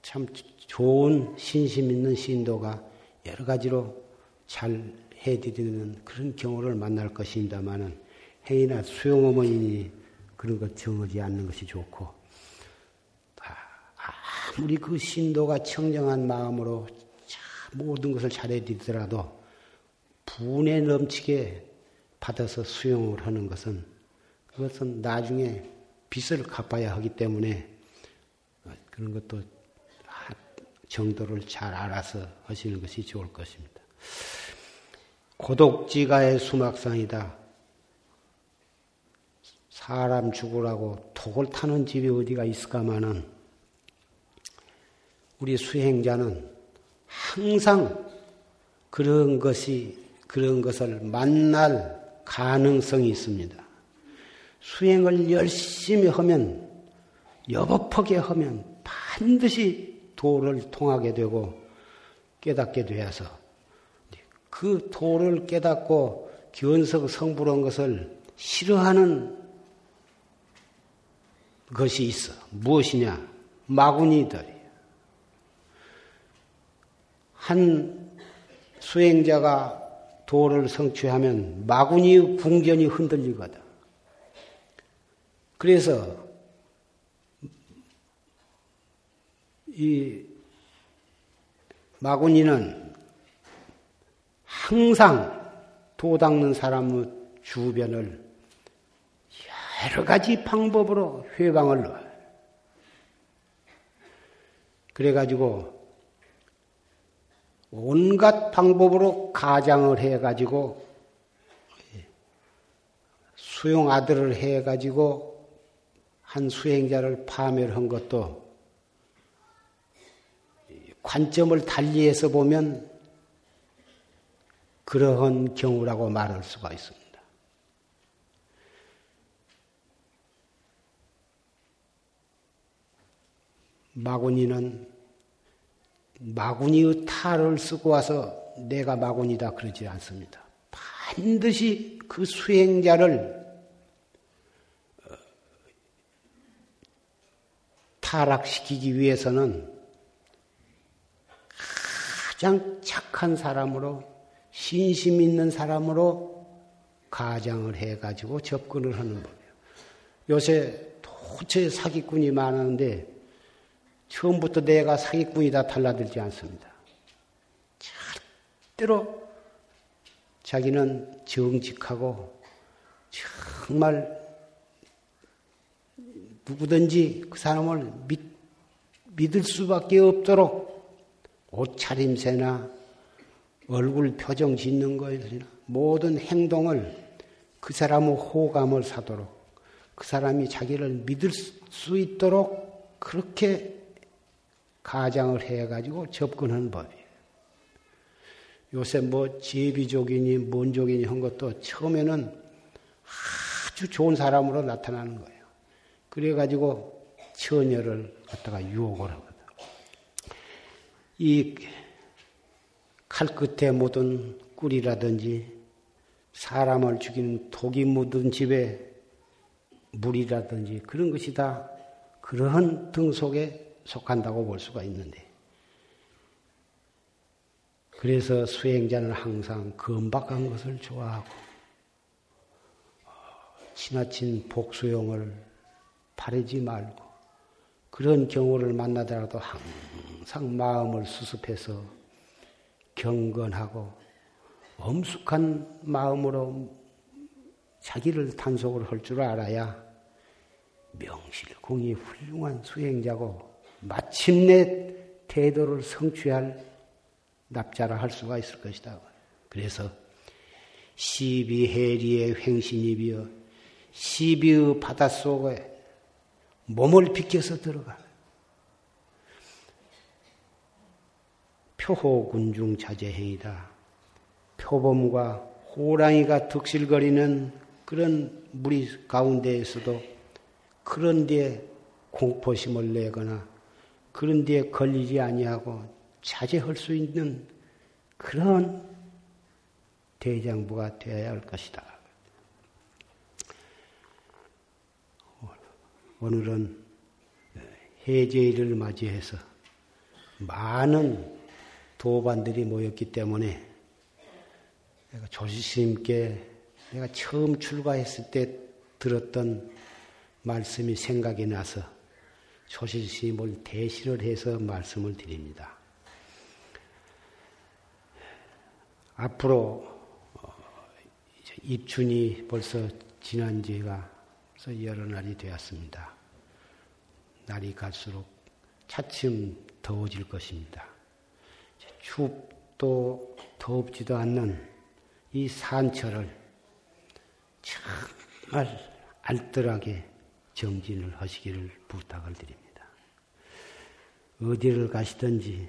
참 좋은 신심 있는 신도가 여러 가지로 잘 해드리는 그런 경우를 만날 것입니다만은 행이나 수용 어머니 그런 것 정하지 않는 것이 좋고 아무리 그 신도가 청정한 마음으로 모든 것을 잘해드리더라도 분에 넘치게 받아서 수용을 하는 것은 그것은 나중에 빚을 갚아야 하기 때문에 그런 것도 정도를 잘 알아서 하시는 것이 좋을 것입니다. 고독지가의 수막상이다. 사람 죽으라고 독을 타는 집이 어디가 있을까마는 우리 수행자는 항상 그런 것이 그런 것을 만날 가능성이 있습니다. 수행을 열심히 하면 여법하게 하면 반드시 도를 통하게 되고 깨닫게 되어서 그 도를 깨닫고 견석 성불한 것을 싫어하는 것이 있어. 무엇이냐? 마구니들이야. 한 수행자가 도를 성취하면 마구니 궁전이 흔들리거든. 그래서 이 마구니는 항상 도 닦는 사람의 주변을 여러 가지 방법으로 회방을. 그래가지고 온갖 방법으로 가장을 해가지고 수용 아들을 해가지고 한 수행자를 파멸한 것도 관점을 달리해서 보면 그러한 경우라고 말할 수가 있습니다. 마구니는 마구니의 탈을 쓰고 와서 내가 마구니다 그러지 않습니다. 반드시 그 수행자를 어, 타락시키기 위해서는 가장 착한 사람으로 신심 있는 사람으로 가장을 해가지고 접근을 하는 법이에요. 요새 도처에 사기꾼이 많은데 처음부터 내가 사기꾼이다 달라들지 않습니다. 절대로 자기는 정직하고 정말 누구든지 그 사람을 믿, 믿을 수밖에 없도록 옷차림새나 얼굴 표정 짓는 것이나 모든 행동을 그 사람의 호감을 사도록 그 사람이 자기를 믿을 수 있도록 그렇게 가장을 해가지고 접근하는 법이에요. 요새 뭐 제비족이니 뭔족이니 한 것도 처음에는 아주 좋은 사람으로 나타나는 거예요. 그래가지고 처녀를 갖다가 유혹을 하거든. 이 칼끝에 묻은 꿀이라든지 사람을 죽이는 독이 묻은 집에 물이라든지 그런 것이 다 그러한 등 속에 속한다고 볼 수가 있는데. 그래서 수행자는 항상 금박한 것을 좋아하고 지나친 복수용을 바르지 말고 그런 경우를 만나더라도 항상 마음을 수습해서 경건하고 엄숙한 마음으로 자기를 단속을 할 줄 알아야 명실공히 훌륭한 수행자고 마침내 태도를 성취할 납자라 할 수가 있을 것이다. 그래서 시비해리의 횡신이비어 시비의 바닷속에 몸을 비켜서 들어가. 표호군중 자제행이다. 표범과 호랑이가 득실거리는 그런 무리 가운데에서도 그런 데에 공포심을 내거나 그런 데에 걸리지 아니하고 자제할 수 있는 그런 대장부가 되어야 할 것이다. 오늘은 해제일을 맞이해서 많은 도반들이 모였기 때문에 내가 조지스님께 내가 처음 출가했을 때 들었던 말씀이 생각이 나서 조실스님을 대신을 해서 말씀을 드립니다. 앞으로 어, 입춘이 벌써 지난 지가 벌써 여러 날이 되었습니다. 날이 갈수록 차츰 더워질 것입니다. 춥도 더웁지도 않는 이 산철을 정말 알뜰하게 정진을 하시기를 부탁을 드립니다. 어디를 가시든지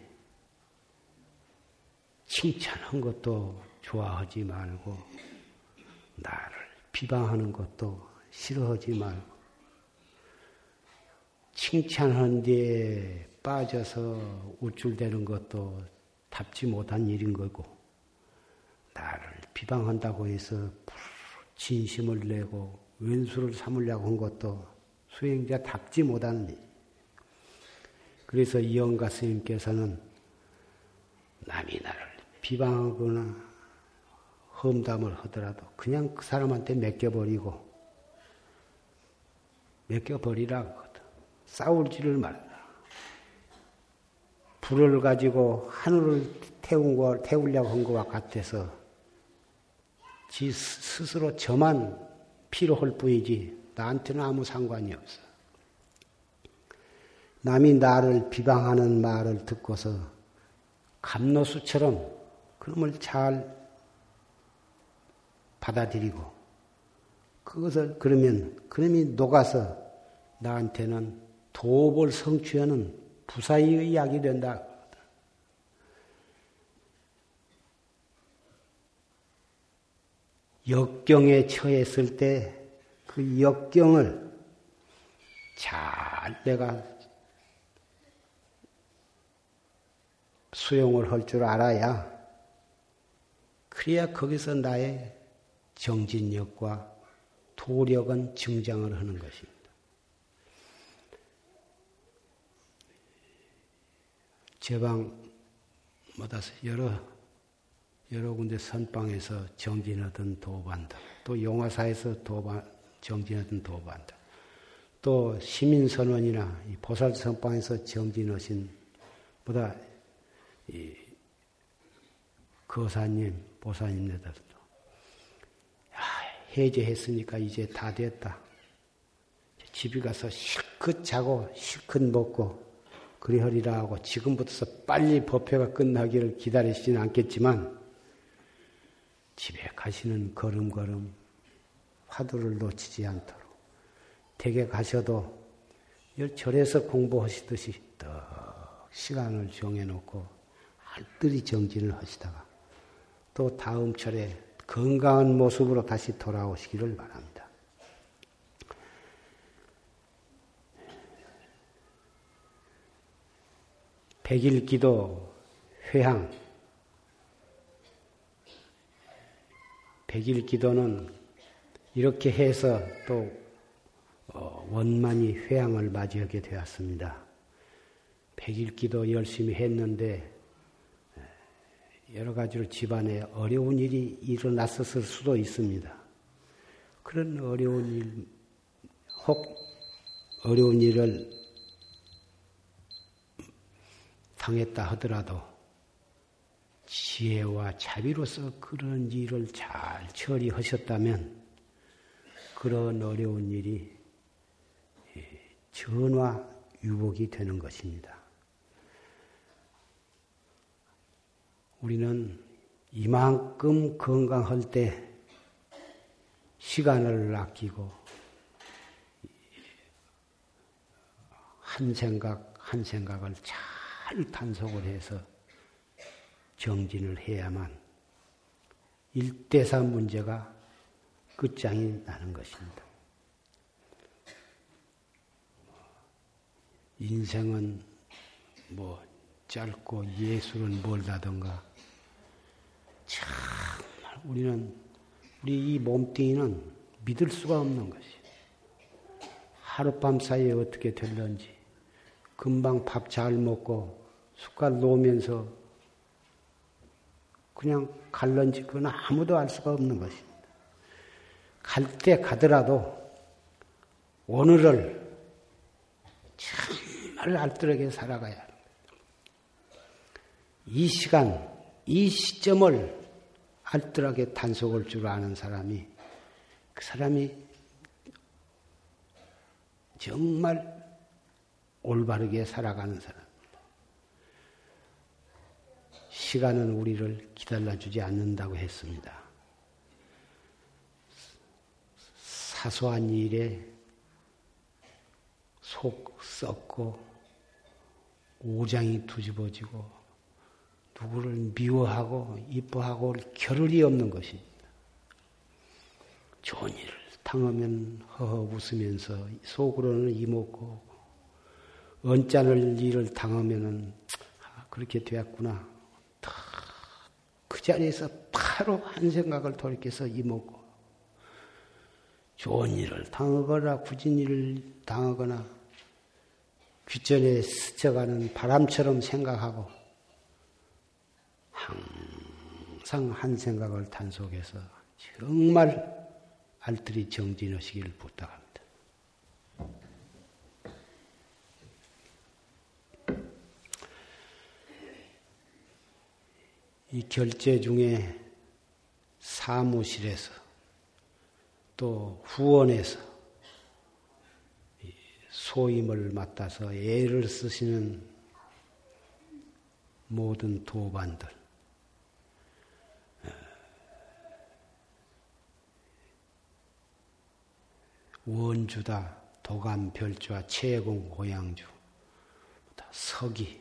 칭찬한 것도 좋아하지 말고 나를 비방하는 것도 싫어하지 말고 뒤에 빠져서 우쭐대는 것도 답지 못한 일인 거고 나를 비방한다고 해서 진심을 내고 왼수를 삼으려고 한 것도 수행자 답지 못하는 일. 그래서 이영가 스님께서는 남이 나를 비방하거나 험담을 하더라도 그냥 그 사람한테 맡겨버리고 맡겨버리라. 싸울지를 말라. 불을 가지고 하늘을 태운 거, 태우려고 한 것과 같아서 지 스스로 저만 필요할 뿐이지 나한테는 아무 상관이 없어. 남이 나를 비방하는 말을 듣고서 감노수처럼 그놈을 잘 받아들이고 그것을 그러면 그놈이 녹아서 나한테는 도업을 성취하는 부사의 약이 된다. 역경에 처했을 때 그 역경을 잘 내가 수용을 할 줄 알아야 그래야 거기서 나의 정진력과 도력은 증장을 하는 것입니다. 제방마다 여러 여러 군데 선방에서 정진하던 도반다. 또 용화사에서 도반 정진하던 도반다. 또 시민선원이나 보살 선방에서 정진하신 보다 이 거사님, 보사님네들도 해제했으니까 이제 다 됐다. 집에 가서 실컷 자고 실컷 먹고 그리하리라 하고 지금부터 빨리 법회가 끝나기를 기다리시진 않겠지만 집에 가시는 걸음걸음 화두를 놓치지 않도록 댁에 가셔도 절에서 공부하시듯이 떡 시간을 정해놓고 알뜰히 정진을 하시다가 또 다음 철에 건강한 모습으로 다시 돌아오시기를 바랍니다. 백일 기도 회향 백일 기도는 이렇게 해서 또 어, 원만히 회향을 맞이하게 되었습니다. 백일 기도 열심히 했는데 여러 가지로 집안에 어려운 일이 일어났었을 수도 있습니다. 그런 어려운 일, 혹 어려운 일을 당했다 하더라도 지혜와 자비로서 그런 일을 잘 처리하셨다면 그런 어려운 일이 전화 유복이 되는 것입니다. 우리는 이만큼 건강할 때 시간을 아끼고 한 생각 한 생각을 잘 단속을 해서 정진을 해야만 일대사 문제가 끝장이 나는 것입니다. 인생은 뭐 짧고 예술은 멀다던가 정말 우리는 우리 이 몸뚱이는 믿을 수가 없는 것이 하룻밤 사이에 어떻게 될런지 금방 밥 잘 먹고 숟갈 놓으면서 그냥 갈런지 그건 아무도 알 수가 없는 것입니다. 갈 때 가더라도 오늘을 정말 알뜰하게 살아가야 합니다. 이 시간, 이 시점을 알뜰하게 단속할 줄 아는 사람이 그 사람이 정말 올바르게 살아가는 사람입니다. 시간은 우리를 기다려주지 않는다고 했습니다. 사소한 일에 속 썩고 오장이 뒤집어지고 누구를 미워하고 이뻐하고 겨를이 없는 것입니다. 좋은 일을 당하면 허허 웃으면서 속으로는 이먹고 언짢을 일을 당하면은 아, 그렇게 되었구나. 그 자리에서 바로 한 생각을 돌이켜서 이먹고 좋은 일을 당하거나 굳은 일을 당하거나 귓전에 스쳐가는 바람처럼 생각하고 항상 한 생각을 단속해서 정말 알뜰히 정진하시길 부탁합니다. 이 결제 중에 사무실에서 또 후원에서 소임을 맡아서 애를 쓰시는 모든 도반들 원주다, 도감, 별주와 최공, 고양주, 서기,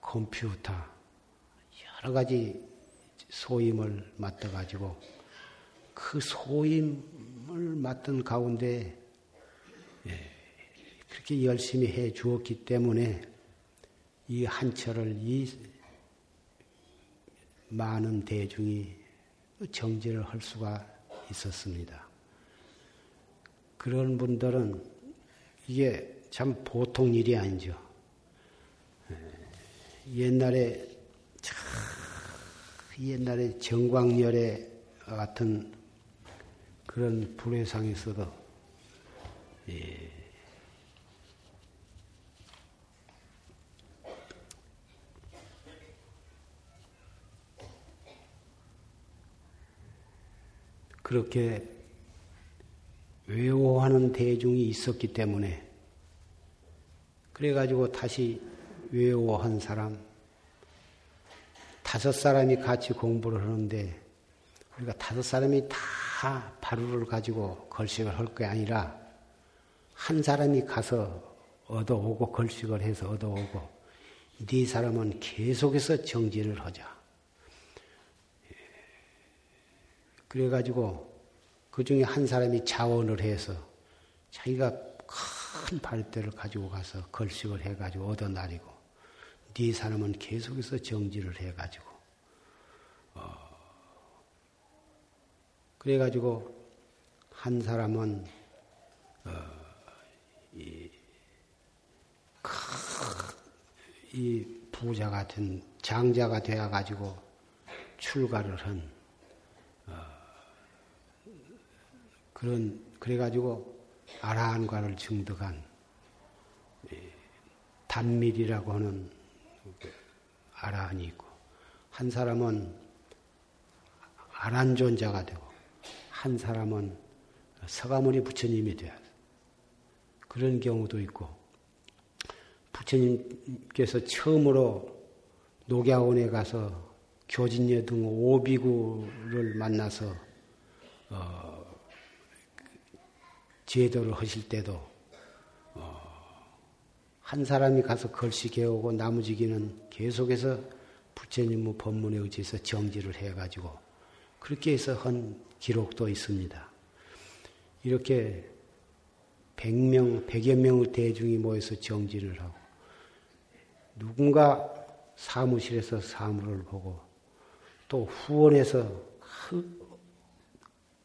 컴퓨터, 여러 가지 소임을 맡아가지고 그 소임을 맡은 가운데 예, 그렇게 열심히 해 주었기 때문에 이 한철을 이 많은 대중이 정지를 할 수가 있었습니다. 그런 분들은 이게 참 보통 일이 아니죠. 예, 옛날에 옛날에 정광열의 같은 그런 불회상에서도 예. 그렇게 외워하는 대중이 있었기 때문에 그래가지고 다시 외워한 사람 다섯 사람이 같이 공부를 하는데 우리가 다섯 사람이 다 바루를 가지고 걸식을 할 게 아니라 한 사람이 가서 얻어오고 걸식을 해서 얻어오고 네 사람은 계속해서 정진을 하자. 그래가지고 그 중에 한 사람이 자원을 해서 자기가 큰 발대를 가지고 가서 걸식을 해가지고 얻어나리고 네 사람은 계속해서 정지를 해가지고 어 그래가지고 한 사람은 어 이, 이 부자 같은 장자가 되어가지고 출가를 한 그런 그래가지고 아라한과를 증득한 단밀이라고 하는 아라한이 있고 한 사람은 아란존자가 되고 한 사람은 서가모니 부처님이 되어 그런 경우도 있고 부처님께서 처음으로 녹야원에 가서 교진녀 등 오비구를 만나서 어, 제도를 하실 때도 어, 한 사람이 가서 걸시 해오고 나머지기는 계속해서 부처님의 법문에 의지해서 정지를 해가지고 그렇게 해서 한 기록도 있습니다. 이렇게 100명, 100여 명의 대중이 모여서 정지를 하고 누군가 사무실에서 사물을 보고 또 후원에서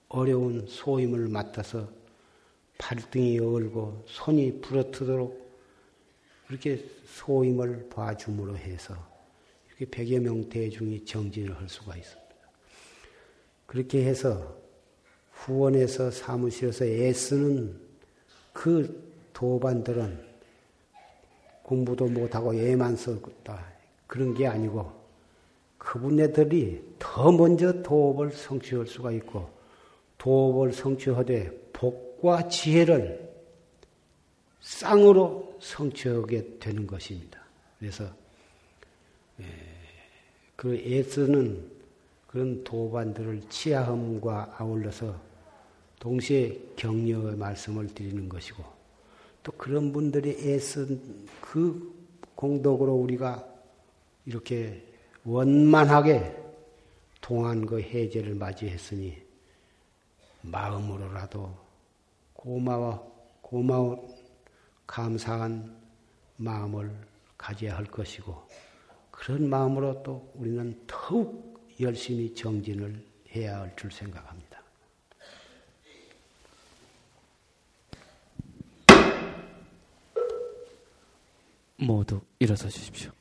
어려운 소임을 맡아서 발등이 얼고 손이 부러뜨도록 그렇게 소임을 봐줌으로 해서 이렇게 백여 명 대중이 정진을 할 수가 있습니다. 그렇게 해서 후원에서 사무실에서 애쓰는 그 도반들은 공부도 못하고 애만 썼다. 그런 게 아니고 그분네들이 더 먼저 도업을 성취할 수가 있고 도업을 성취하되 복 덕과 지혜를 쌍으로 성취하게 되는 것입니다. 그래서 예, 그 애쓰는 그런 도반들을 치하함과 아울러서 동시에 격려의 말씀을 드리는 것이고 또 그런 분들이 애쓴 그 공덕으로 우리가 이렇게 원만하게 동안 그 해제를 맞이했으니 마음으로라도 고마워, 고마운, 감사한 마음을 가져야 할 것이고, 그런 마음으로 또 우리는 더욱 열심히 정진을 해야 할 줄 생각합니다. 모두 일어서 주십시오.